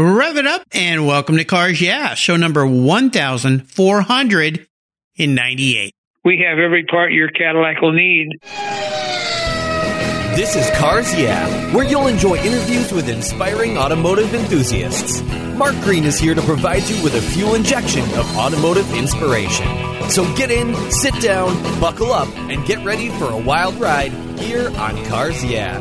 Rev it up and welcome to Cars Yeah, show number 1498. We have every part your Cadillac will need. This is Cars Yeah, where you'll enjoy interviews with inspiring automotive enthusiasts. Mark Green is here to provide you with a fuel injection of automotive inspiration. So get in, sit down, buckle up, and get ready for a wild ride here on Cars Yeah.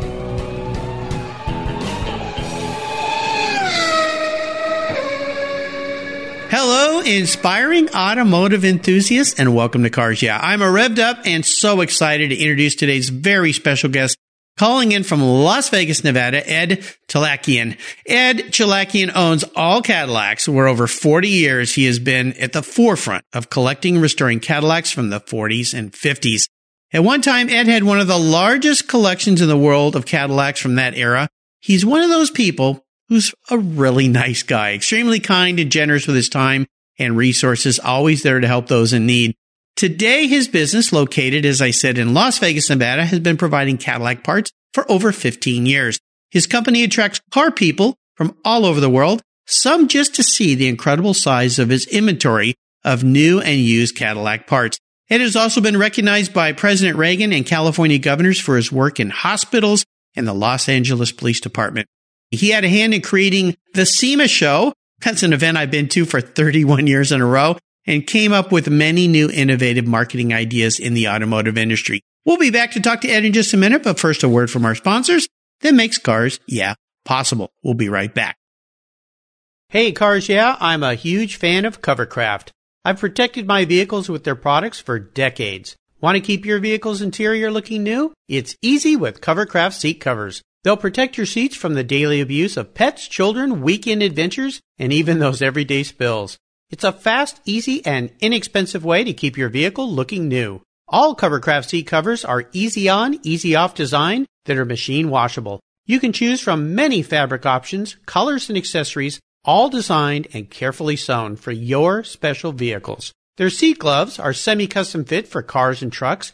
Hello, inspiring automotive enthusiasts, and welcome to Cars Yeah. I'm a revved up and so excited to introduce today's very special guest, calling in from Las Vegas, Nevada, Ed Cholakian. Ed Cholakian owns all Cadillacs, where over 40 years he has been at the forefront of collecting and restoring Cadillacs from the 40s and 50s. At one time, Ed had one of the largest collections in the world of Cadillacs from that era. He's one of those people who's a really nice guy, extremely kind and generous with his time and resources, always there to help those in need. Today, his business, located, as I said, in Las Vegas, Nevada, has been providing Cadillac parts for over 15 years. His company attracts car people from all over the world, some just to see the incredible size of his inventory of new and used Cadillac parts. It has also been recognized by President Reagan and California governors for his work in hospitals and the Los Angeles Police Department. He had a hand in creating the SEMA show. That's an event I've been to for 31 years in a row and came up with many new innovative marketing ideas in the automotive industry. We'll be back to talk to Ed in just a minute, but first a word from our sponsors that makes cars, yeah, possible. We'll be right back. Hey, Cars Yeah, I'm a huge fan of Covercraft. I've protected my vehicles with their products for decades. Want to keep your vehicle's interior looking new? It's easy with Covercraft seat covers. They'll protect your seats from the daily abuse of pets, children, weekend adventures, and even those everyday spills. It's a fast, easy, and inexpensive way to keep your vehicle looking new. All Covercraft seat covers are easy on, easy off design that are machine washable. You can choose from many fabric options, colors, and accessories, all designed and carefully sewn for your special vehicles. Their seat gloves are semi-custom fit for cars and trucks,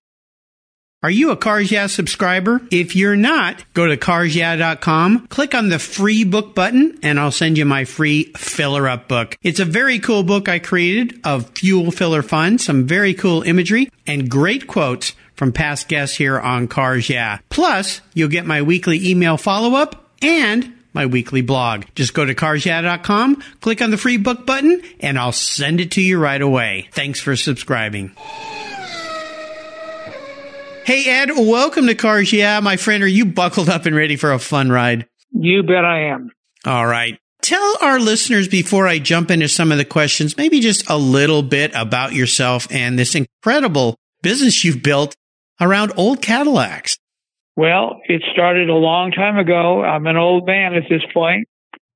Are you a Cars Yeah subscriber? If you're not, go to carsyeah.com, click on the free book button, and I'll send you my free filler up book. It's a very cool book I created of fuel filler fun, some very cool imagery, and great quotes from past guests here on Cars Yeah. Plus, you'll get my weekly email follow up and my weekly blog. Just go to carsyeah.com, click on the free book button, and I'll send it to you right away. Thanks for subscribing. Hey, Ed, welcome to Cars Yeah. My friend, are you buckled up and ready for a fun ride? You bet I am. All right. Tell our listeners before I jump into some of the questions, maybe just a little bit about yourself and this incredible business you've built around old Cadillacs. Well, it started a long time ago. I'm an old man at this point.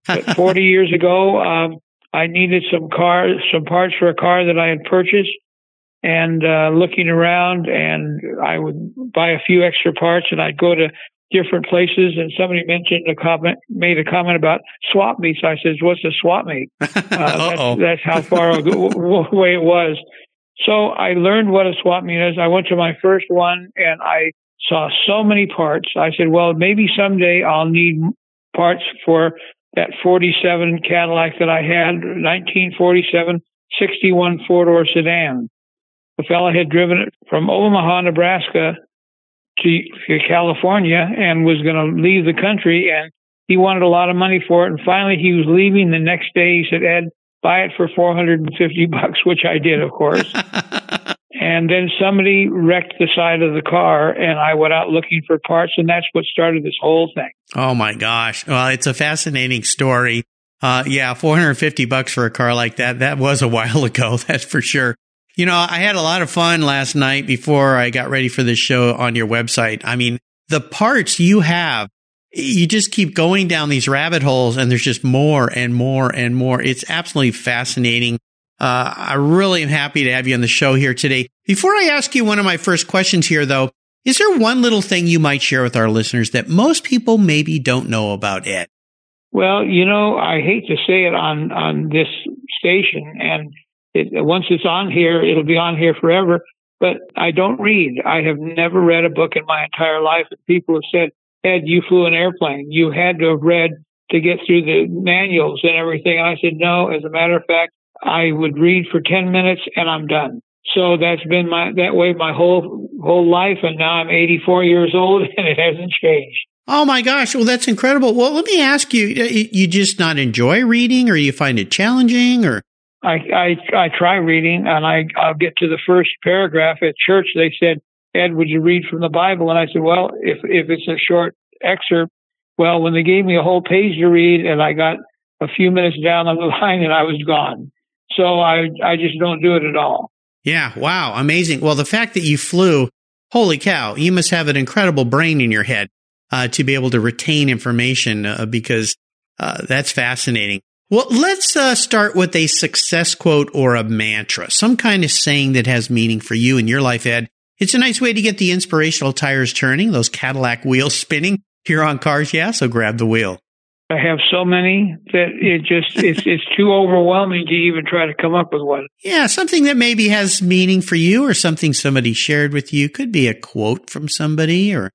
But 40 years ago, um, I needed some car, some parts for a car that I had purchased and uh, looking around and I would buy a few extra parts and I'd go to different places and somebody mentioned a comment made a comment about swap meets. I says what's a swap meet? Uh, that's, that's, how far away it was. So i learned what a swap meet is. I went to my first one and i saw so many parts. I said well maybe someday i'll need parts for that 47 cadillac that i had 1947 61 four door sedan the fellow had driven it from Omaha, Nebraska to, to California and was going to leave the country and he wanted a lot of money for it. And finally he was leaving the next day. He said, Ed, buy it for 450 bucks, which I did, of course. and then somebody wrecked the side of the car and I went out looking for parts and that's what started this whole thing. Oh my gosh. Well, it's a fascinating story. Uh, yeah, 450 bucks for a car like that. That was a while ago. That's for sure. You know, I had a lot of fun last night before I got ready for this show on your website. I mean, the parts you have, you just keep going down these rabbit holes and there's just more and more and more. It's absolutely fascinating. Uh, I really am happy to have you on the show here today. Before I ask you one of my first questions here, though, is there one little thing you might share with our listeners that most people maybe don't know about Ed? Well, you know, I hate to say it on on this station, and it, once it's on here, it'll be on here forever. But I don't read. I have never read a book in my entire life. And people have said, Ed, you flew an airplane. You had to have read to get through the manuals and everything. And I said, no, as a matter of fact, I would read for 10 minutes and I'm done. So that's been my, that way my whole, whole life. And now I'm 84 years old and it hasn't changed. Oh my gosh. Well, that's incredible. Well, let me ask you, you just not enjoy reading or you find it challenging or? I, I, I try reading and I, I'll get to the first paragraph at church. They said, Ed, would you read from the Bible? And I said, well, if, if it's a short excerpt, well, when they gave me a whole page to read and I got a few minutes down on the line and I was gone. So I, I just don't do it at all. Yeah. Wow. Amazing. Well, the fact that you flew, holy cow, you must have an incredible brain in your head uh, to be able to retain information uh, because uh, that's fascinating. Well, let's uh, start with a success quote or a mantra, some kind of saying that has meaning for you in your life, Ed. It's a nice way to get the inspirational tires turning, those Cadillac wheels spinning here on Cars Yeah, so grab the wheel. I have so many that it just it's it's too overwhelming to even try to come up with one. Yeah, something that maybe has meaning for you or something somebody shared with you. Could be a quote from somebody or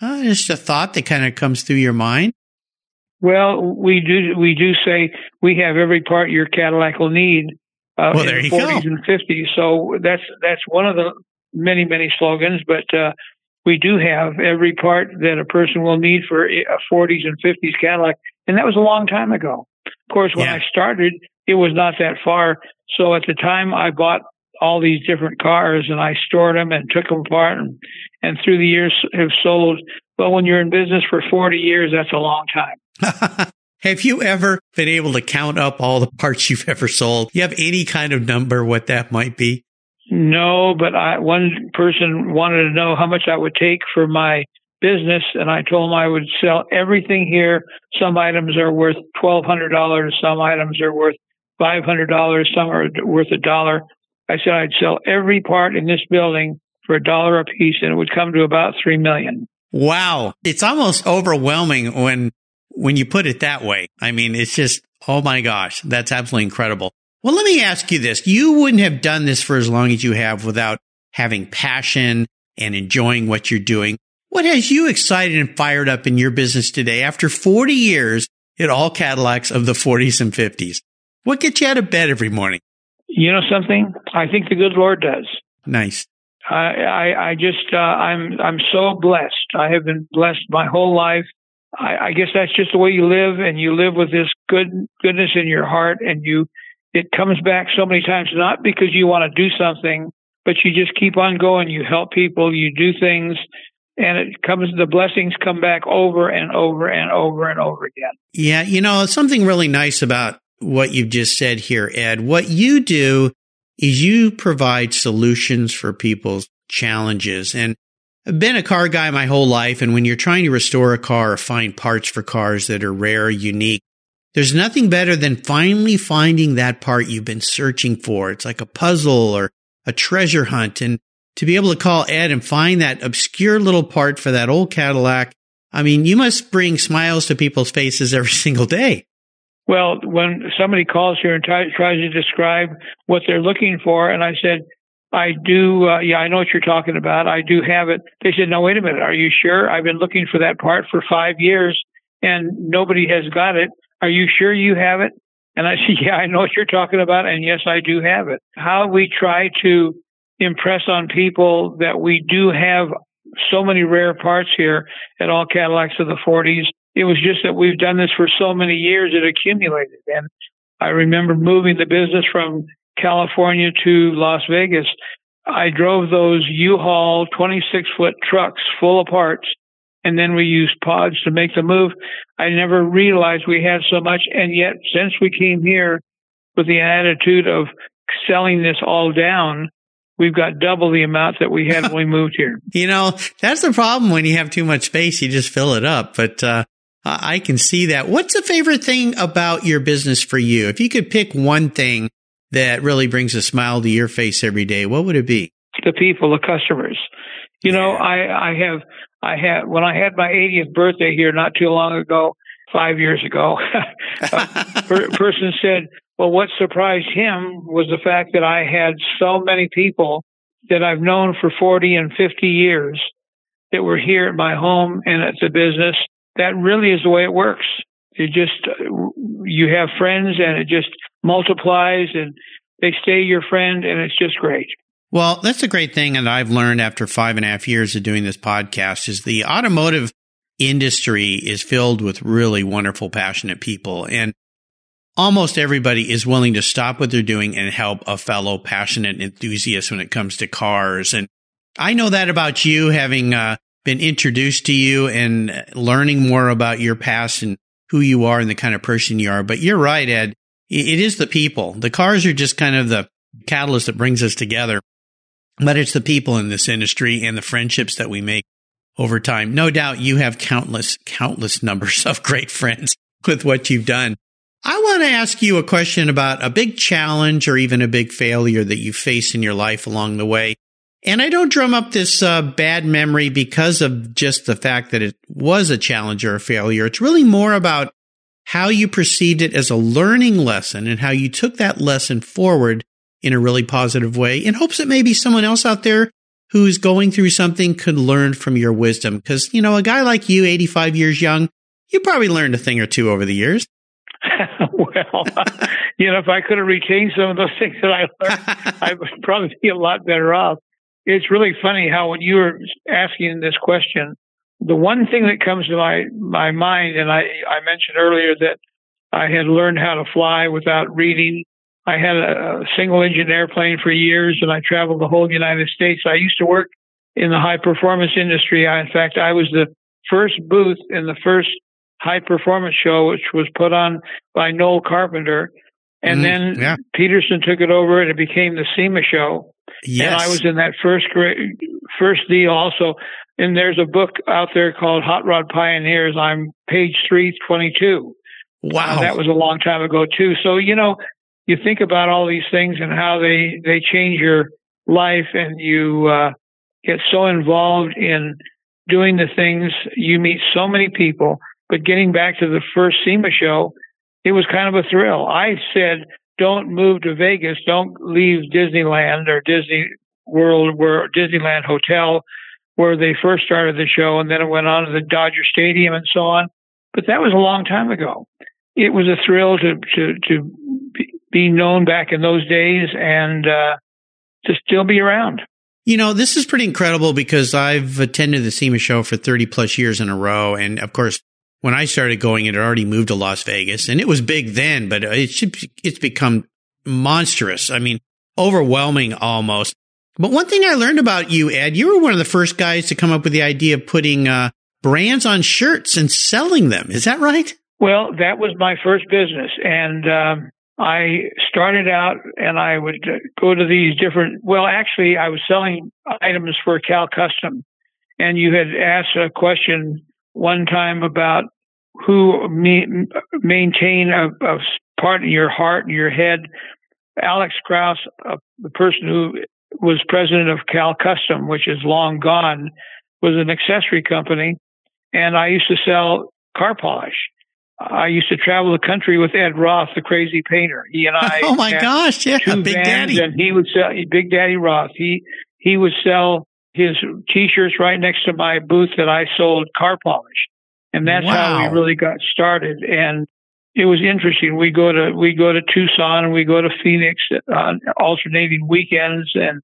uh, just a thought that kind of comes through your mind. Well, we do we do say we have every part your Cadillac will need uh, well, in the 40s go. and 50s. So that's that's one of the many many slogans, but uh, we do have every part that a person will need for a 40s and 50s Cadillac, and that was a long time ago. Of course, when Yeah. I started, it was not that far. So at the time, I bought all these different cars and I stored them and took them apart, and, and through the years have sold. Well, when you're in business for 40 years, that's a long time. have you ever been able to count up all the parts you've ever sold? You have any kind of number what that might be? No, but I, one person wanted to know how much I would take for my business, and I told him I would sell everything here. Some items are worth twelve hundred dollars, some items are worth five hundred dollars, some are worth a dollar. I said I'd sell every part in this building for a dollar a piece, and it would come to about three million. Wow. It's almost overwhelming when, when you put it that way. I mean, it's just, oh my gosh, that's absolutely incredible. Well, let me ask you this. You wouldn't have done this for as long as you have without having passion and enjoying what you're doing. What has you excited and fired up in your business today after 40 years at all Cadillacs of the 40s and 50s? What gets you out of bed every morning? You know something? I think the good Lord does. Nice. I, I, I just, uh, I'm, I'm so blessed. I have been blessed my whole life. I, I guess that's just the way you live, and you live with this good goodness in your heart, and you, it comes back so many times, not because you want to do something, but you just keep on going. You help people, you do things, and it comes, the blessings come back over and over and over and over again. Yeah, you know, something really nice about what you've just said here, Ed. What you do is you provide solutions for people's challenges. And been a car guy my whole life. And when you're trying to restore a car or find parts for cars that are rare, unique, there's nothing better than finally finding that part you've been searching for. It's like a puzzle or a treasure hunt. And to be able to call Ed and find that obscure little part for that old Cadillac, I mean, you must bring smiles to people's faces every single day. Well, when somebody calls here and try, tries to describe what they're looking for, and I said, I do, uh, yeah, I know what you're talking about. I do have it. They said, no, wait a minute. Are you sure? I've been looking for that part for five years and nobody has got it. Are you sure you have it? And I said, yeah, I know what you're talking about. And yes, I do have it. How we try to impress on people that we do have so many rare parts here at all Cadillacs of the 40s. It was just that we've done this for so many years, it accumulated. And I remember moving the business from California to Las Vegas. I drove those U-Haul 26 foot trucks full of parts and then we used pods to make the move. I never realized we had so much. And yet since we came here with the attitude of selling this all down, we've got double the amount that we had when we moved here. You know, that's the problem when you have too much space, you just fill it up. But, uh, I can see that. What's the favorite thing about your business for you? If you could pick one thing that really brings a smile to your face every day, what would it be? The people, the customers. You know, I, I have, I had, when I had my 80th birthday here not too long ago, five years ago, a per- person said, well, what surprised him was the fact that I had so many people that I've known for 40 and 50 years that were here at my home and at the business. That really is the way it works. You just, you have friends and it just multiplies and they stay your friend and it's just great. Well, that's a great thing that I've learned after five and a half years of doing this podcast is the automotive industry is filled with really wonderful, passionate people. And almost everybody is willing to stop what they're doing and help a fellow passionate enthusiast when it comes to cars. And I know that about you, having uh, been introduced to you and learning more about your past and who you are and the kind of person you are. But you're right, Ed. It is the people. The cars are just kind of the catalyst that brings us together. But it's the people in this industry and the friendships that we make over time. No doubt you have countless, countless numbers of great friends with what you've done. I want to ask you a question about a big challenge or even a big failure that you face in your life along the way. And I don't drum up this uh, bad memory because of just the fact that it was a challenge or a failure. It's really more about how you perceived it as a learning lesson and how you took that lesson forward in a really positive way in hopes that maybe someone else out there who's going through something could learn from your wisdom. Cause, you know, a guy like you, 85 years young, you probably learned a thing or two over the years. well, you know, if I could have retained some of those things that I learned, I would probably be a lot better off. It's really funny how when you were asking this question, the one thing that comes to my my mind, and I I mentioned earlier that I had learned how to fly without reading. I had a, a single engine airplane for years, and I traveled the whole United States. I used to work in the high performance industry. I, in fact, I was the first booth in the first high performance show, which was put on by Noel Carpenter. And mm, then yeah. Peterson took it over and it became the SEMA show. Yes. And I was in that first great, first deal also. And there's a book out there called Hot Rod Pioneers. I'm page 322. Wow. Uh, that was a long time ago too. So, you know, you think about all these things and how they, they change your life and you, uh, get so involved in doing the things. You meet so many people but getting back to the first SEMA show, it was kind of a thrill. I said, don't move to Vegas. Don't leave Disneyland or Disney World where Disneyland Hotel where they first started the show and then it went on to the Dodger Stadium and so on. But that was a long time ago. It was a thrill to, to, to be known back in those days and, uh, to still be around. You know, this is pretty incredible because I've attended the SEMA show for 30 plus years in a row. And of course, when I started going, it had already moved to Las Vegas and it was big then, but it should, it's become monstrous. I mean, overwhelming almost. But one thing I learned about you, Ed, you were one of the first guys to come up with the idea of putting uh, brands on shirts and selling them. Is that right? Well, that was my first business. And um, I started out and I would uh, go to these different, well, actually, I was selling items for Cal Custom. And you had asked a question one time about who me, maintain a, a, part in your heart and your head. Alex Krauss, uh, the person who was president of Cal Custom, which is long gone, was an accessory company, and I used to sell car polish. I used to travel the country with Ed Roth, the crazy painter. He and I. oh my gosh! Yeah, Big Daddy. And he would sell Big Daddy Roth. He he would sell his T-shirts right next to my booth that I sold car polish and that's wow. how we really got started. And it was interesting. We go to we go to Tucson and we go to Phoenix on alternating weekends, and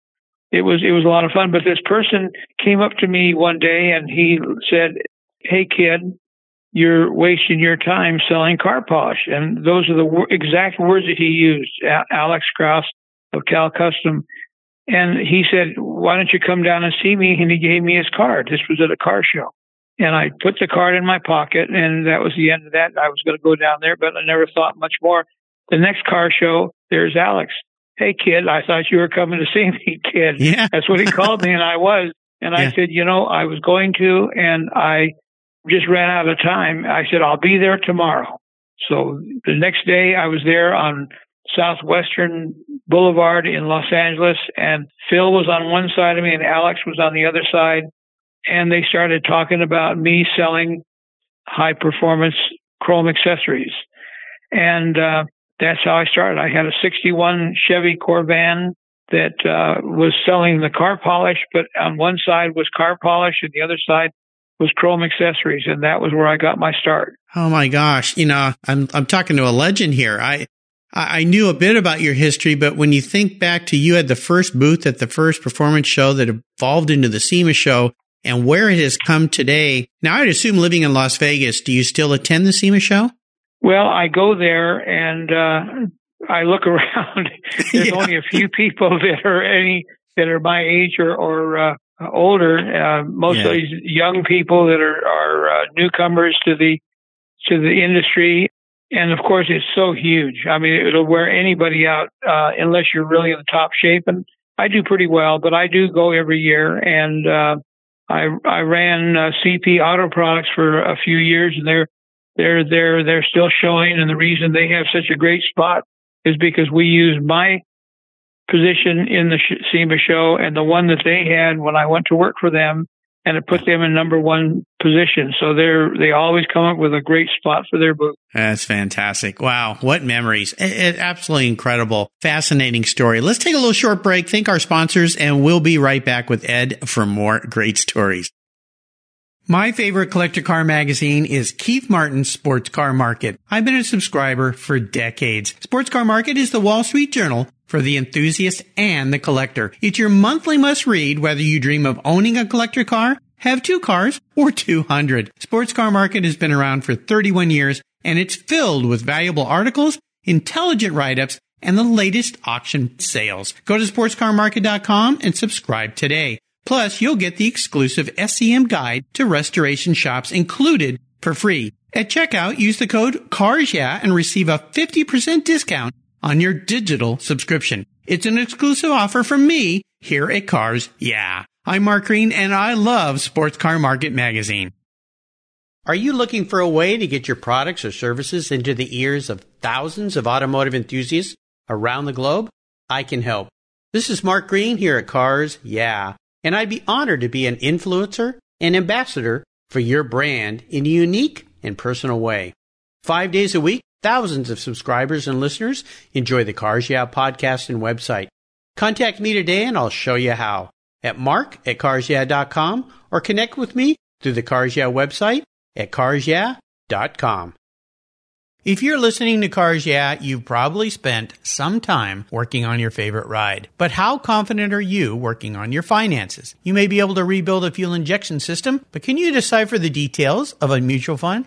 it was it was a lot of fun. But this person came up to me one day and he said, "Hey, kid." You're wasting your time selling car polish. And those are the exact words that he used, Alex Krauss of Cal Custom. And he said, Why don't you come down and see me? And he gave me his card. This was at a car show. And I put the card in my pocket, and that was the end of that. I was going to go down there, but I never thought much more. The next car show, there's Alex. Hey, kid, I thought you were coming to see me, kid. Yeah. That's what he called me, and I was. And yeah. I said, you know, I was going to, and I just ran out of time. I said, I'll be there tomorrow. So the next day, I was there on Southwestern Boulevard in Los Angeles, and Phil was on one side of me and Alex was on the other side. And they started talking about me selling high performance chrome accessories. And uh, that's how I started. I had a 61 Chevy Corvan that uh, was selling the car polish, but on one side was car polish and the other side was chrome accessories, and that was where I got my start. Oh my gosh! You know, I'm I'm talking to a legend here. I I knew a bit about your history, but when you think back to you had the first booth at the first performance show that evolved into the SEMA show and where it has come today. Now, I'd assume living in Las Vegas, do you still attend the SEMA show? Well, I go there and uh, I look around. There's yeah. only a few people that are any that are my age or, or uh, older. Uh, most yeah. young people that are are uh, newcomers to the to the industry, and of course, it's so huge. I mean, it'll wear anybody out uh, unless you're really in the top shape. And I do pretty well, but I do go every year, and uh, I I ran uh, CP Auto Products for a few years, and they're they're they're they're still showing. And the reason they have such a great spot is because we use my position in the SEMA show and the one that they had when I went to work for them and it put them in number one position. So they're, they always come up with a great spot for their book. That's fantastic. Wow. What memories. It, it, absolutely incredible. Fascinating story. Let's take a little short break. Thank our sponsors and we'll be right back with Ed for more great stories. My favorite collector car magazine is Keith Martin's Sports Car Market. I've been a subscriber for decades. Sports Car Market is the Wall Street Journal for the enthusiast and the collector. It's your monthly must read whether you dream of owning a collector car, have two cars, or 200. Sports Car Market has been around for 31 years and it's filled with valuable articles, intelligent write-ups, and the latest auction sales. Go to sportscarmarket.com and subscribe today. Plus, you'll get the exclusive SCM guide to restoration shops included for free. At checkout, use the code CARSYEAH and receive a 50% discount on your digital subscription. It's an exclusive offer from me here at Cars Yeah. I'm Mark Green and I love Sports Car Market Magazine. Are you looking for a way to get your products or services into the ears of thousands of automotive enthusiasts around the globe? I can help. This is Mark Green here at Cars Yeah and I'd be honored to be an influencer and ambassador for your brand in a unique and personal way. Five days a week, thousands of subscribers and listeners enjoy the Cars Yeah podcast and website. Contact me today and I'll show you how at mark at carsyeah.com or connect with me through the Cars Yeah website at carsyeah.com. If you're listening to Cars Yeah, you've probably spent some time working on your favorite ride. But how confident are you working on your finances? You may be able to rebuild a fuel injection system, but can you decipher the details of a mutual fund?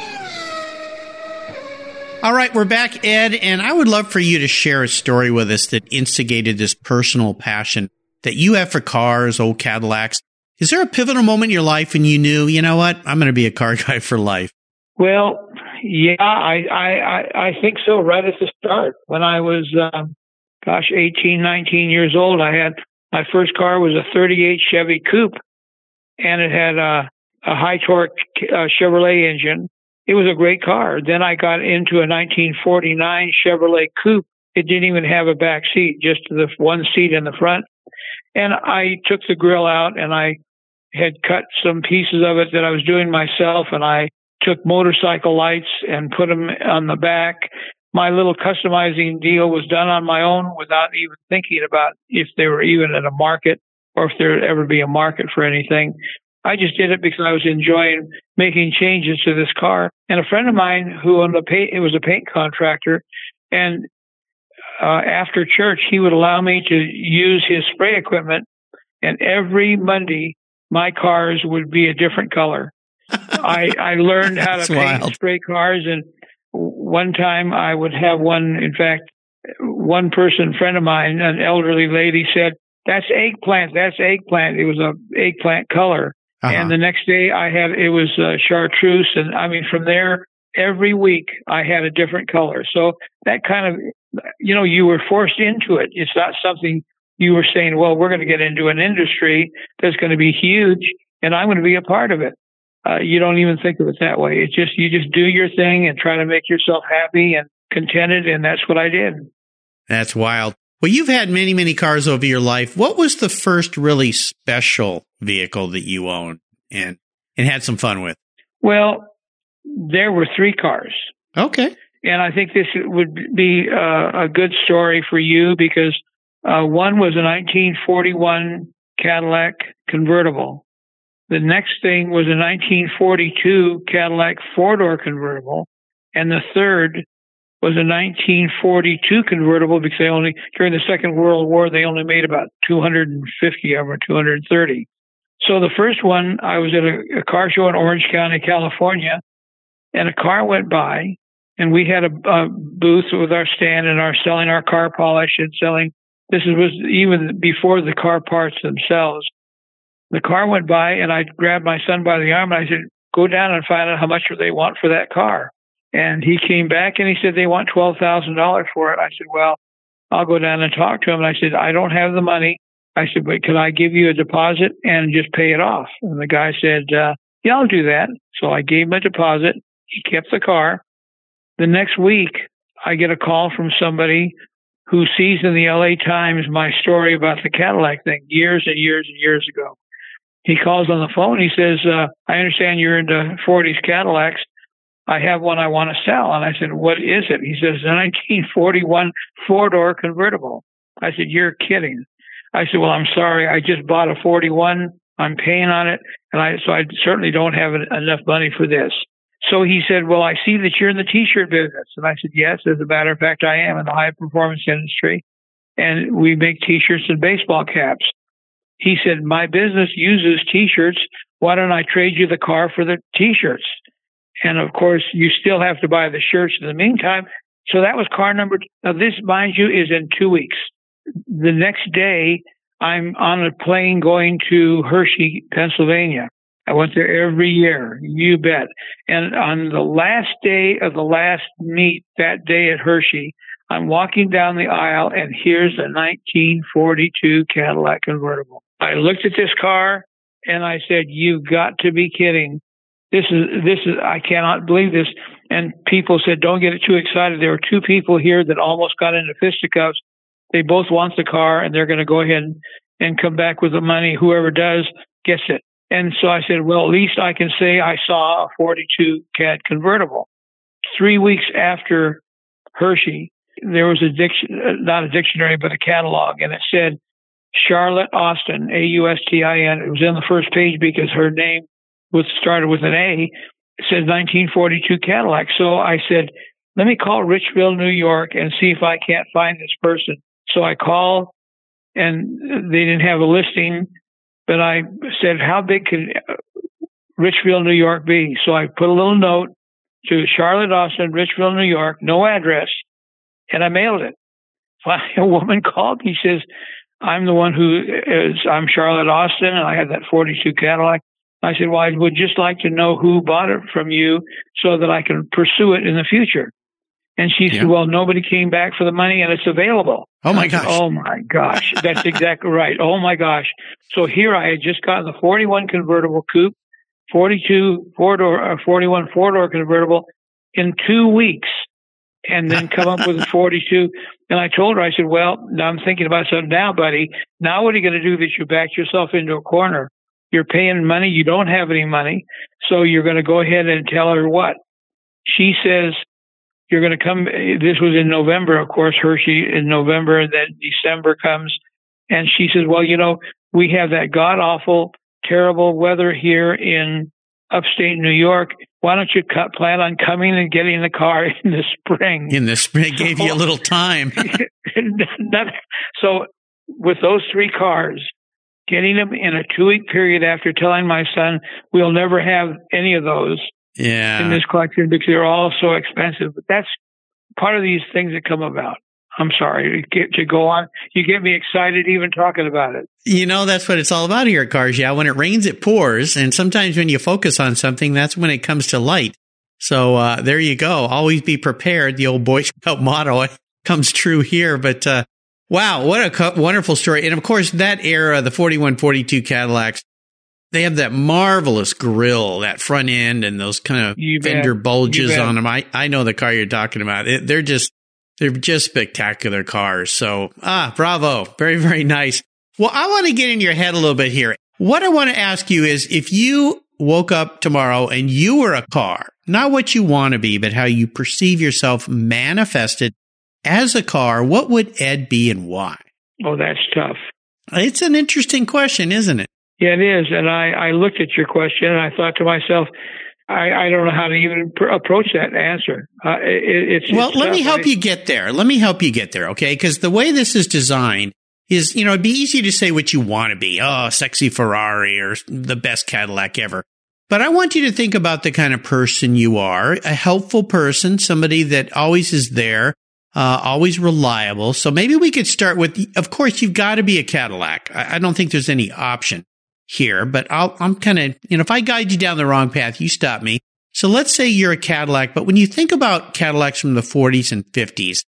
All right, we're back, Ed, and I would love for you to share a story with us that instigated this personal passion that you have for cars, old Cadillacs. Is there a pivotal moment in your life when you knew, you know what, I'm going to be a car guy for life? Well, yeah, I, I, I think so. Right at the start, when I was, um, gosh, 18, 19 years old, I had my first car was a 38 Chevy Coupe, and it had a, a high torque uh, Chevrolet engine it was a great car. Then I got into a 1949 Chevrolet Coupe. It didn't even have a back seat, just the one seat in the front. And I took the grill out and I had cut some pieces of it that I was doing myself and I took motorcycle lights and put them on the back my little customizing deal was done on my own without even thinking about if they were even in a market or if there would ever be a market for anything. I just did it because I was enjoying making changes to this car. And a friend of mine who owned a paint, it was a paint contractor, and uh, after church, he would allow me to use his spray equipment. And every Monday, my cars would be a different color. I, I learned how to paint wild. spray cars. And one time I would have one, in fact, one person, friend of mine, an elderly lady said, that's eggplant. That's eggplant. It was a eggplant color. Uh-huh. And the next day I had, it was uh, chartreuse. And I mean, from there, every week I had a different color. So that kind of, you know, you were forced into it. It's not something you were saying, well, we're going to get into an industry that's going to be huge and I'm going to be a part of it. Uh, you don't even think of it that way. It's just, you just do your thing and try to make yourself happy and contented. And that's what I did. That's wild. Well, you've had many, many cars over your life. What was the first really special vehicle that you owned and, and had some fun with? Well, there were three cars. Okay. And I think this would be uh, a good story for you because uh, one was a 1941 Cadillac convertible. The next thing was a 1942 Cadillac four door convertible. And the third was a 1942 convertible because they only, during the Second World War, they only made about 250 of them, 230. So the first one, I was at a, a car show in Orange County, California, and a car went by, and we had a, a booth with our stand and our selling our car polish and selling. This was even before the car parts themselves. The car went by, and I grabbed my son by the arm and I said, "Go down and find out how much they want for that car." And he came back and he said they want twelve thousand dollars for it. I said, "Well, I'll go down and talk to him." And I said, "I don't have the money." I said, "But can I give you a deposit and just pay it off?" And the guy said, uh, "Yeah, I'll do that." So I gave him a deposit. He kept the car. The next week, I get a call from somebody who sees in the LA Times my story about the Cadillac thing years and years and years ago. He calls on the phone. He says, uh, I understand you're into 40s Cadillacs. I have one I want to sell. And I said, What is it? He says, a 1941 four door convertible. I said, You're kidding. I said, Well, I'm sorry. I just bought a 41. I'm paying on it. And I, so I certainly don't have enough money for this. So he said, Well, I see that you're in the t shirt business. And I said, Yes, as a matter of fact, I am in the high performance industry. And we make t shirts and baseball caps. He said, My business uses t shirts. Why don't I trade you the car for the t shirts? And of course, you still have to buy the shirts in the meantime. So that was car number. Now, this, mind you, is in two weeks. The next day, I'm on a plane going to Hershey, Pennsylvania. I went there every year, you bet. And on the last day of the last meet that day at Hershey, I'm walking down the aisle and here's a 1942 Cadillac convertible. I looked at this car and I said, you've got to be kidding. This is, this is, I cannot believe this. And people said, don't get it too excited. There were two people here that almost got into fisticuffs. They both want the car and they're going to go ahead and, and come back with the money. Whoever does gets it. And so I said, well, at least I can say I saw a 42 CAD convertible. Three weeks after Hershey, there was a diction, uh, not a dictionary, but a catalog, and it said Charlotte Austin, A-U-S-T-I-N. It was in the first page because her name was started with an A. Says 1942 Cadillac. So I said, let me call Richville, New York, and see if I can't find this person. So I called, and they didn't have a listing but I said, how big can uh, Richville, New York be? So I put a little note to Charlotte Austin, Richville, New York, no address, and I mailed it. A woman called me. Says, "I'm the one who is. I'm Charlotte Austin, and I had that 42 Cadillac." I said, "Well, I would just like to know who bought it from you, so that I can pursue it in the future." And she yeah. said, "Well, nobody came back for the money, and it's available." Oh my gosh! oh my gosh! That's exactly right. Oh my gosh! So here I had just gotten the 41 convertible coupe, 42 four door, uh, 41 four door convertible in two weeks, and then come up with a 42. And I told her, I said, "Well, now I'm thinking about something now, buddy. Now what are you going to do that you backed yourself into a corner? You're paying money. You don't have any money, so you're going to go ahead and tell her what." She says, you're going to come. This was in November, of course, Hershey in November, and then December comes. And she says, well, you know, we have that god awful, terrible weather here in upstate New York. Why don't you cut, plan on coming and getting the car in the spring? In the spring, gave you a little time. so with those three cars, getting them in a two week period after telling my son we'll never have any of those yeah. in this collection because they're all so expensive. But that's part of these things that come about. I'm sorry to go on. You get me excited even talking about it. You know, that's what it's all about here at Cars Yeah. When it rains, it pours. And sometimes when you focus on something, that's when it comes to light. So uh, there you go. Always be prepared. The old Boy Scout motto comes true here. But uh, wow, what a co- wonderful story. And of course, that era, the 4142 Cadillacs, they have that marvelous grill, that front end, and those kind of You bet. fender bulges on them. I, I know the car you're talking about. It, they're just they're just spectacular cars. So ah, bravo, very very nice. Well, I want to get in your head a little bit here. What I want to ask you is, if you woke up tomorrow and you were a car, not what you want to be, but how you perceive yourself manifested as a car, what would Ed be and why? Oh, that's tough. It's an interesting question, isn't it? Yeah, it is. And I, I looked at your question and I thought to myself, I, I don't know how to even pr- approach that answer. Uh, it, it's Well, it's let me help I- you get there. Let me help you get there, okay? Because the way this is designed is, you know, it'd be easy to say what you want to be. Oh, sexy Ferrari or the best Cadillac ever. But I want you to think about the kind of person you are, a helpful person, somebody that always is there, uh, always reliable. So maybe we could start with, of course, you've got to be a Cadillac. I, I don't think there's any option here, but I'll, I'm kind of, you know, if I guide you down the wrong path, you stop me. So let's say you're a Cadillac, but when you think about Cadillacs from the 40s and 50s,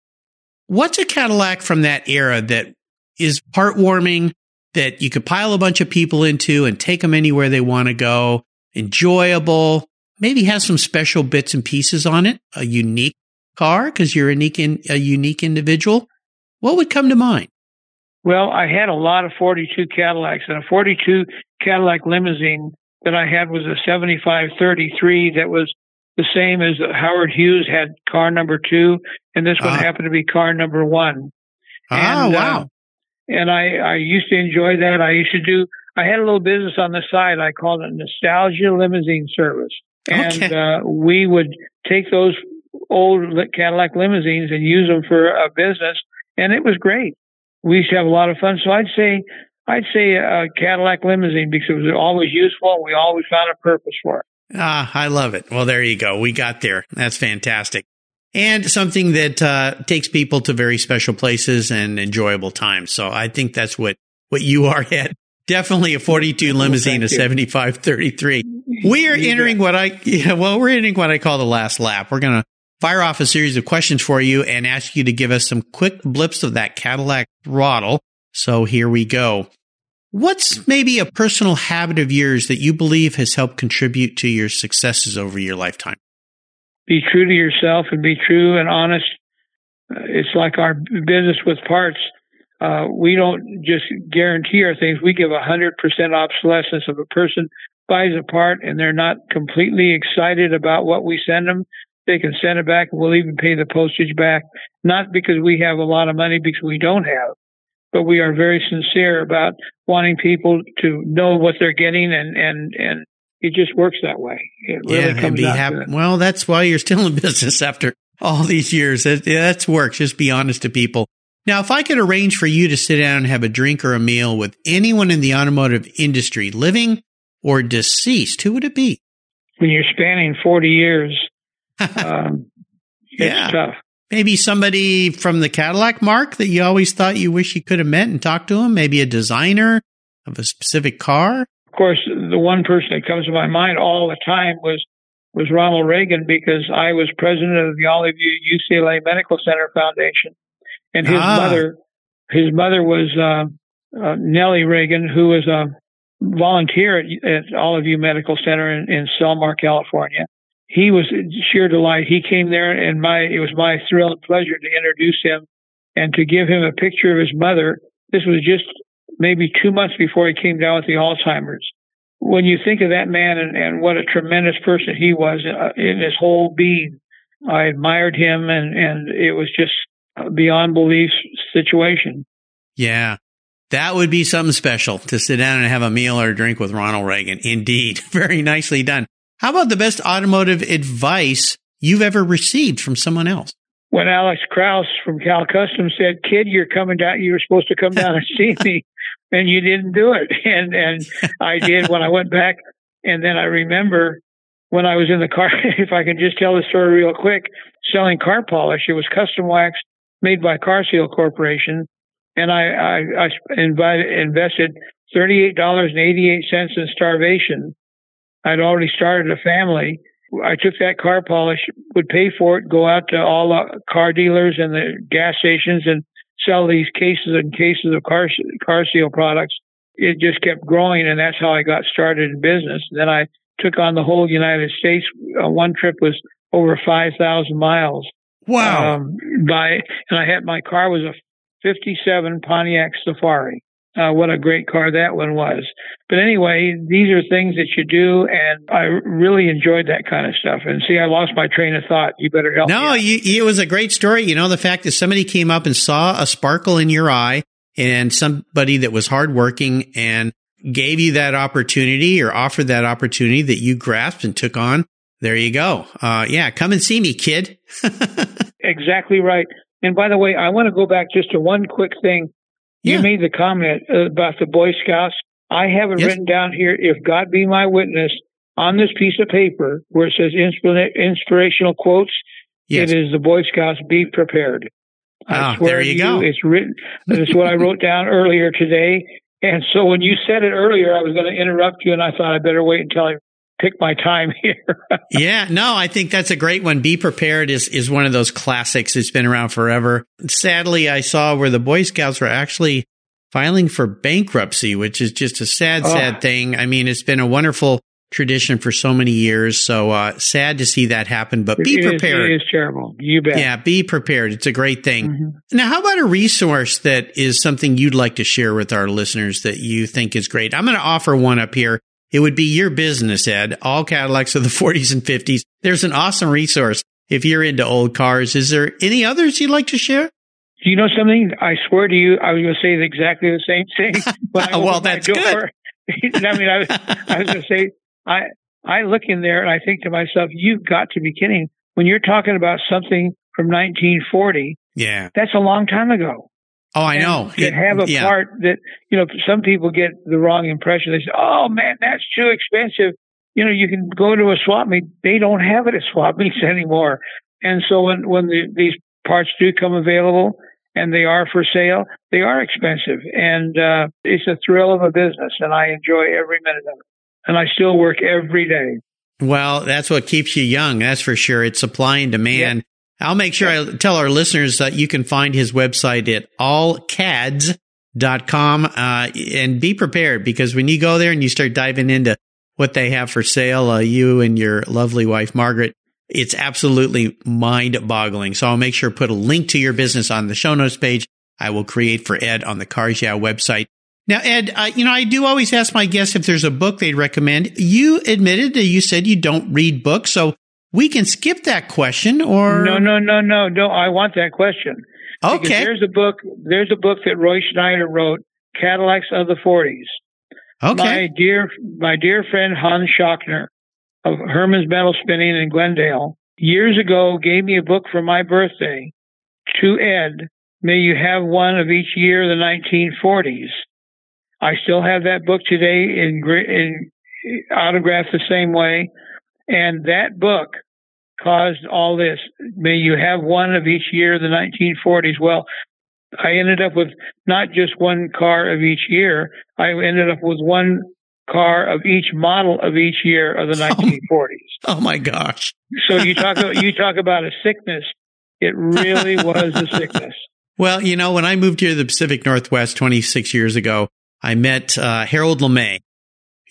what's a Cadillac from that era that is heartwarming, that you could pile a bunch of people into and take them anywhere they want to go, enjoyable, maybe has some special bits and pieces on it, a unique car because you're a unique, in, a unique individual? What would come to mind? Well, I had a lot of 42 Cadillacs, and a 42 Cadillac limousine that I had was a 7533 that was the same as Howard Hughes had car number two, and this one Ah. happened to be car number one. Ah, And, uh, wow. and I, I used to enjoy that. I used to do, I had a little business on the side. I called it Nostalgia Limousine Service. And Okay. uh, we would take those old Cadillac limousines and use them for a business. And it was great. We used to have a lot of fun. So I'd say, I'd say a Cadillac limousine because it was always useful. We always found a purpose for it. Ah, I love it. Well, there you go. We got there. That's fantastic. And something that uh, takes people to very special places and enjoyable times. So I think that's what, what you are at. Definitely a 42 limousine, a you. 7533. We are entering what I, yeah, well, we're entering what I call the last lap. We're going to fire off a series of questions for you and ask you to give us some quick blips of that Cadillac throttle. So here we go. What's maybe a personal habit of yours that you believe has helped contribute to your successes over your lifetime? be true to yourself and be true and honest. Uh, it's like our business with parts. Uh, we don't just guarantee our things. We give a hundred percent obsolescence. If a person buys a part and they're not completely excited about what we send them, they can send it back and we'll even pay the postage back. Not because we have a lot of money because we don't have, but we are very sincere about wanting people to know what they're getting and, and, and it just works that way. It really and comes be happy. Well, that's why you're still in business after all these years. That, that's works. Just be honest to people. Now, if I could arrange for you to sit down and have a drink or a meal with anyone in the automotive industry, living or deceased, who would it be? when you're spanning 40 years, um, Yeah. tough. Maybe somebody from the Cadillac mark that you always thought you wish you could have met and talked to him. Maybe a designer of a specific car. Of course, the one person that comes to my mind all the time was was Ronald Reagan because I was president of the Olive UCLA Medical Center Foundation, and his Ah. mother, his mother was uh, uh, Nellie Reagan, who was a volunteer at, at Olive View Medical Center in, in Sylmar, California. He was sheer delight. He came there, and my it was my thrill and pleasure to introduce him and to give him a picture of his mother. This was just maybe two months before he came down with the Alzheimer's. When you think of that man and, and what a tremendous person he was uh, in his whole being, I admired him, and and it was just beyond belief situation. Yeah. That would be something special to sit down and have a meal or a drink with Ronald Reagan. Indeed. Very nicely done. How about the best automotive advice you've ever received from someone else? When Alex Kraus from Cal Custom said, "Kid, you're coming down. You were supposed to come down and see me, and you didn't do it." And and I did when I went back. And then I remember when I was in the car. If I can just tell the story real quick, selling car polish. It was custom wax made by Car Seal Corporation, and I I, I invited, invested thirty eight dollars and eighty eight cents in starvation. I'd already started a family I took that car polish, would pay for it, go out to all the car dealers and the gas stations and sell these cases and cases of car car seal products. It just kept growing, and that's how I got started in business. Then I took on the whole United States. Uh, one trip was over five thousand miles. Wow! Um, by and I had my car was a '57 Pontiac Safari uh, what a great car that one was. But anyway, these are things that you do, and I really enjoyed that kind of stuff. And see, I lost my train of thought. You better help no, me. No, it was a great story. You know, the fact that somebody came up and saw a sparkle in your eye, and somebody that was hardworking and gave you that opportunity or offered that opportunity that you grasped and took on. There you go. Uh, yeah, come and see me, kid. exactly right. And by the way, I want to go back just to one quick thing you made the comment about the Boy Scouts. I have it yes. written down here. If God be my witness on this piece of paper where it says inspirational quotes, yes. it is the Boy Scouts. Be prepared. I oh, there you, you go. It's written. That's what I wrote down earlier today. And so when you said it earlier, I was going to interrupt you, and I thought I better wait until I pick my time here. yeah, no, I think that's a great one. Be prepared is is one of those classics. It's been around forever. Sadly, I saw where the Boy Scouts were actually filing for bankruptcy, which is just a sad, sad oh. thing. I mean, it's been a wonderful tradition for so many years. So uh, sad to see that happen, but be it prepared. Is, it is terrible. You bet. Yeah, be prepared. It's a great thing. Mm-hmm. Now, how about a resource that is something you'd like to share with our listeners that you think is great? I'm going to offer one up here. It would be your business, Ed. All Cadillacs of the 40s and 50s. There's an awesome resource if you're into old cars. Is there any others you'd like to share? Do you know something? I swear to you, I was going to say exactly the same thing. well, that's good. I mean, I was, I was going to say, I, I look in there and I think to myself, you've got to be kidding. When you're talking about something from 1940, yeah, that's a long time ago. Oh, I know. To it, have a yeah. part that, you know, some people get the wrong impression. They say, oh man, that's too expensive. You know, you can go to a swap meet. They don't have it at swap meets anymore. And so when, when the, these parts do come available and they are for sale, they are expensive. And, uh, it's a thrill of a business and I enjoy every minute of it. And I still work every day. Well, that's what keeps you young. That's for sure. It's supply and demand. I'll make sure I tell our listeners that you can find his website at allcads.com uh, and be prepared because when you go there and you start diving into what they have for sale, uh, you and your lovely wife, Margaret, it's absolutely mind boggling. So I'll make sure to put a link to your business on the show notes page. I will create for Ed on the Cars Yeah website. Now, Ed, uh, you know, I do always ask my guests if there's a book they'd recommend. You admitted that you said you don't read books. So we can skip that question or no no no no no i want that question. Okay. because there's a book there's a book that roy schneider wrote cadillacs of the 40s okay. My dear my dear friend hans schachner of herman's metal spinning in glendale years ago gave me a book for my birthday to ed may you have one of each year of the 1940s i still have that book today in, in autographed the same way. And that book caused all this. May you have one of each year of the 1940s. Well, I ended up with not just one car of each year. I ended up with one car of each model of each year of the 1940s. Oh, my gosh! so you talk about, you talk about a sickness. It really was a sickness. Well, you know, when I moved here to the Pacific Northwest 26 years ago, I met uh, Harold LeMay,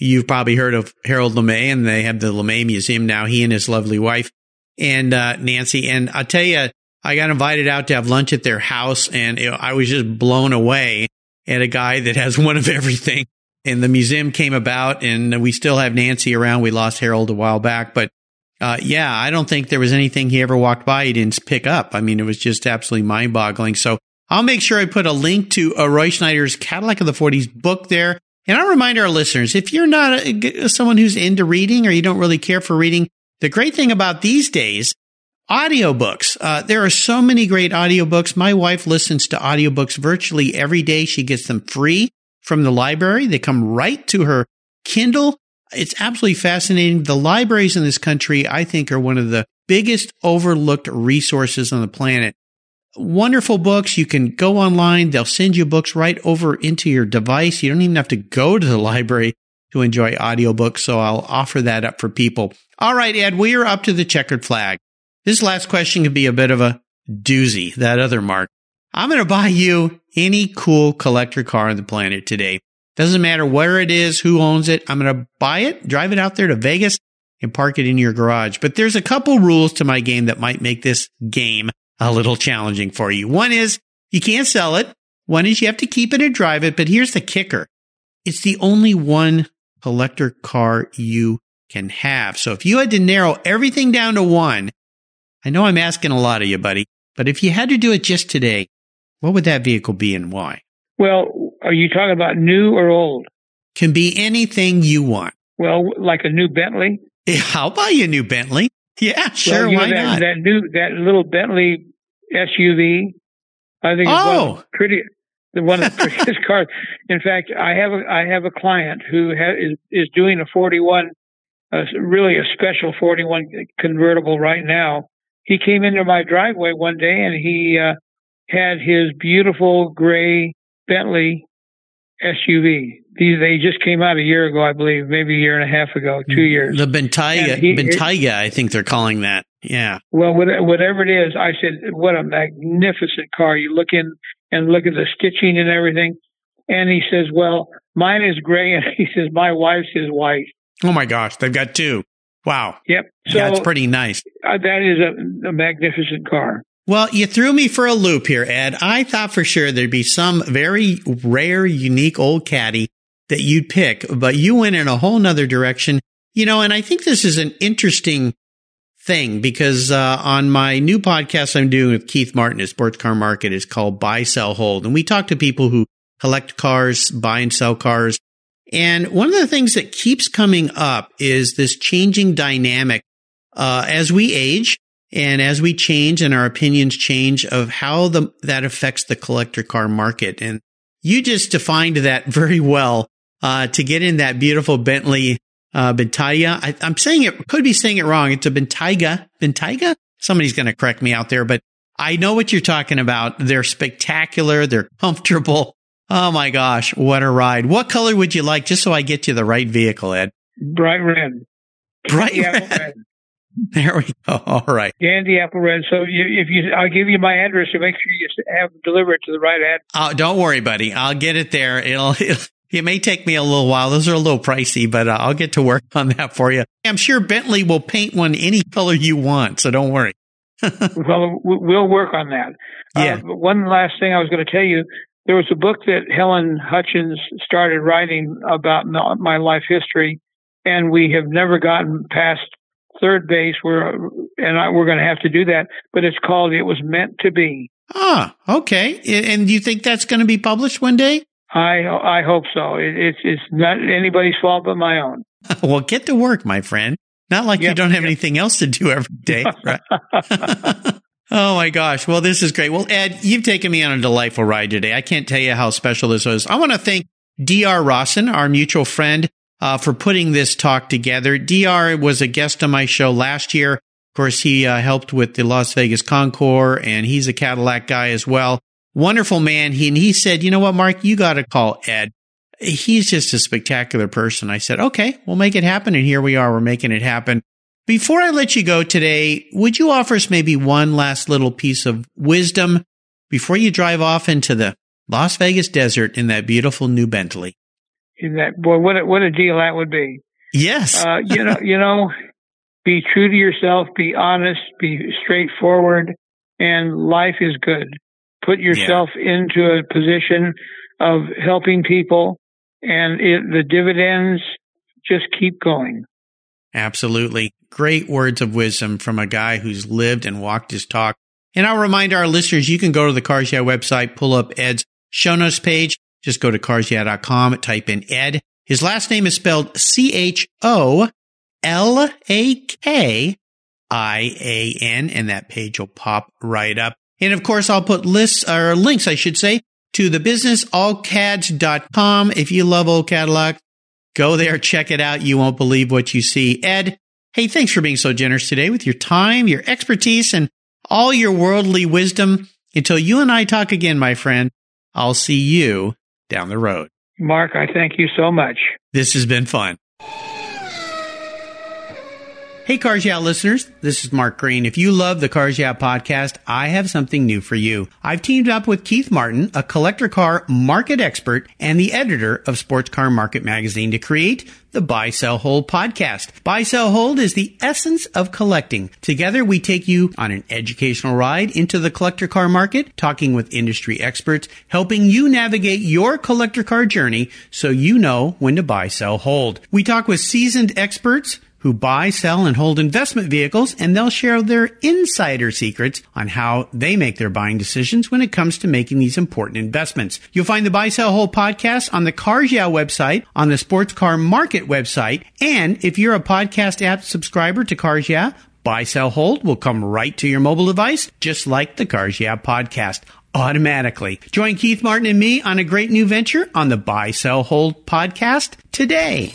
You've probably heard of Harold LeMay, and they have the LeMay Museum now. He and his lovely wife and uh, Nancy. And I'll tell you, I got invited out to have lunch at their house, and it, I was just blown away at a guy that has one of everything. And the museum came about, and we still have Nancy around. We lost Harold a while back, but uh, yeah, I don't think there was anything he ever walked by he didn't pick up. I mean, it was just absolutely mind boggling. So I'll make sure I put a link to Roy Schneider's Cadillac of the 40s book there. And I'll remind our listeners, if you're not a, someone who's into reading or you don't really care for reading, the great thing about these days, audiobooks. Uh, there are so many great audiobooks. My wife listens to audiobooks virtually every day. She gets them free from the library. They come right to her Kindle. It's absolutely fascinating. The libraries in this country, I think, are one of the biggest overlooked resources on the planet. Wonderful books. You can go online. They'll send you books right over into your device. You don't even have to go to the library to enjoy audiobooks. So I'll offer that up for people. All right, Ed, we are up to the checkered flag. This last question could be a bit of a doozy, that other mark. I'm going to buy you any cool collector car on the planet today. Doesn't matter where it is, who owns it. I'm going to buy it, drive it out there to Vegas and park it in your garage. But there's a couple rules to my game that might make this game a little challenging for you. One is you can't sell it. One is you have to keep it and drive it. But here's the kicker. It's the only one collector car you can have. So if you had to narrow everything down to one, I know I'm asking a lot of you, buddy, but if you had to do it just today, what would that vehicle be and why? Well, are you talking about new or old? Can be anything you want. Well, like a new Bentley. I'll buy you a new Bentley. Yeah, sure. Well, why that, not? That new, that little Bentley SUV. I think it's oh. one pretty, the one of the prettiest cars. In fact, I have a, I have a client who ha, is is doing a 41, uh, really a special 41 convertible right now. He came into my driveway one day and he uh, had his beautiful gray Bentley SUV. These they just came out a year ago, I believe, maybe a year and a half ago, two years. The Bentayga, he- Bentayga, I think they're calling that. Yeah. Well, whatever it is, I said, what a magnificent car. You look in and look at the stitching and everything. And he says, well, mine is gray. And he says, my wife's is white. Oh my gosh, they've got two. Wow. Yep. So it's pretty nice. uh, that is a, a magnificent car. Well, you threw me for a loop here, Ed. I thought for sure there'd be some very rare, unique old caddy that you'd pick, but you went in a whole nother direction. You know, and I think this is an interesting thing because uh, on my new podcast I'm doing with Keith Martin at Sports Car Market is called Buy, Sell, Hold. And we talk to people who collect cars, buy and sell cars. And one of the things that keeps coming up is this changing dynamic uh, as we age and as we change and our opinions change of how the, that affects the collector car market. And you just defined that very well uh, to get in that beautiful Bentley uh, Bentayga. I, I'm saying it, could be saying it wrong. It's a Bentayga. Bentayga? Somebody's going to correct me out there, but I know what you're talking about. They're spectacular. They're comfortable. Oh my gosh, what a ride. What color would you like just so I get you the right vehicle, Ed? Bright red. Bright red. red. There we go. All right. Candy apple red. So you, if you, I'll give you my address to make sure you have deliver it to the right address. Uh, don't worry, buddy. I'll get it there. It'll, it'll, it may take me a little while. Those are a little pricey, but uh, I'll get to work on that for you. I'm sure Bentley will paint one any color you want, so don't worry. Well, we'll work on that. Yeah. Uh, one last thing I was going to tell you. There was a book that Helen Hutchins started writing about my life history, and we have never gotten past third base. We're and I, we're going to have to do that. But it's called "It Was Meant to Be." Ah, okay. And do you think that's going to be published one day? I I hope so. It, it's it's not anybody's fault but my own. well, get to work, my friend. Not like you don't have yep. anything else to do every day, right? oh my gosh. Well, this is great. Well, Ed, you've taken me on a delightful ride today. I can't tell you how special this was. I want to thank DR Rawson, our mutual friend, uh, for putting this talk together. DR was a guest on my show last year. Of course, he uh, helped with the Las Vegas Concours and he's a Cadillac guy as well. Wonderful man. He, and he said, you know what, Mark, you got to call Ed he's just a spectacular person. I said, okay, we'll make it happen. And here we are. We're making it happen. Before I let you go today, would you offer us maybe one last little piece of wisdom before you drive off into the Las Vegas desert in that beautiful new Bentley? In that boy, what a, what a deal that would be. Yes. Uh, you know, you know, be true to yourself, be honest, be straightforward, and life is good. Put yourself into a position of helping people, and it, the dividends just keep going. Absolutely. Great words of wisdom from a guy who's lived and walked his talk. And I'll remind our listeners, you can go to the Cars Yeah website, pull up Ed's show notes page. Just go to carsyeah.com, type in Ed. His last name is spelled C-H-O-L-A-K I-A-N, and that page will pop right up. And of course, I'll put lists or links, I should say, to the businessallcads.com. If you love old Cadillacs, go there, check it out. You won't believe what you see. Ed, hey, thanks for being so generous today with your time, your expertise, and all your worldly wisdom. Until you and I talk again, my friend, I'll see you down the road. Mark, I thank you so much. This has been fun. Hey, Cars Yeah listeners, this is Mark Greene. If you love the Cars Yeah podcast, I have something new for you. I've teamed up with Keith Martin, a collector car market expert and the editor of Sports Car Market Magazine to create the Buy, Sell, Hold podcast. Buy, Sell, Hold is the essence of collecting. Together, we take you on an educational ride into the collector car market, talking with industry experts, helping you navigate your collector car journey so you know when to buy, sell, hold. We talk with seasoned experts who buy, sell, and hold investment vehicles, and they'll share their insider secrets on how they make their buying decisions when it comes to making these important investments. You'll find the Buy, Sell, Hold podcast on the Cars Yeah website, on the Sports Car Market website, and if you're a podcast app subscriber to Cars Yeah, Buy, Sell, Hold will come right to your mobile device, just like the Cars Yeah podcast automatically. Join Keith Martin and me on a great new venture on the Buy, Sell, Hold podcast today.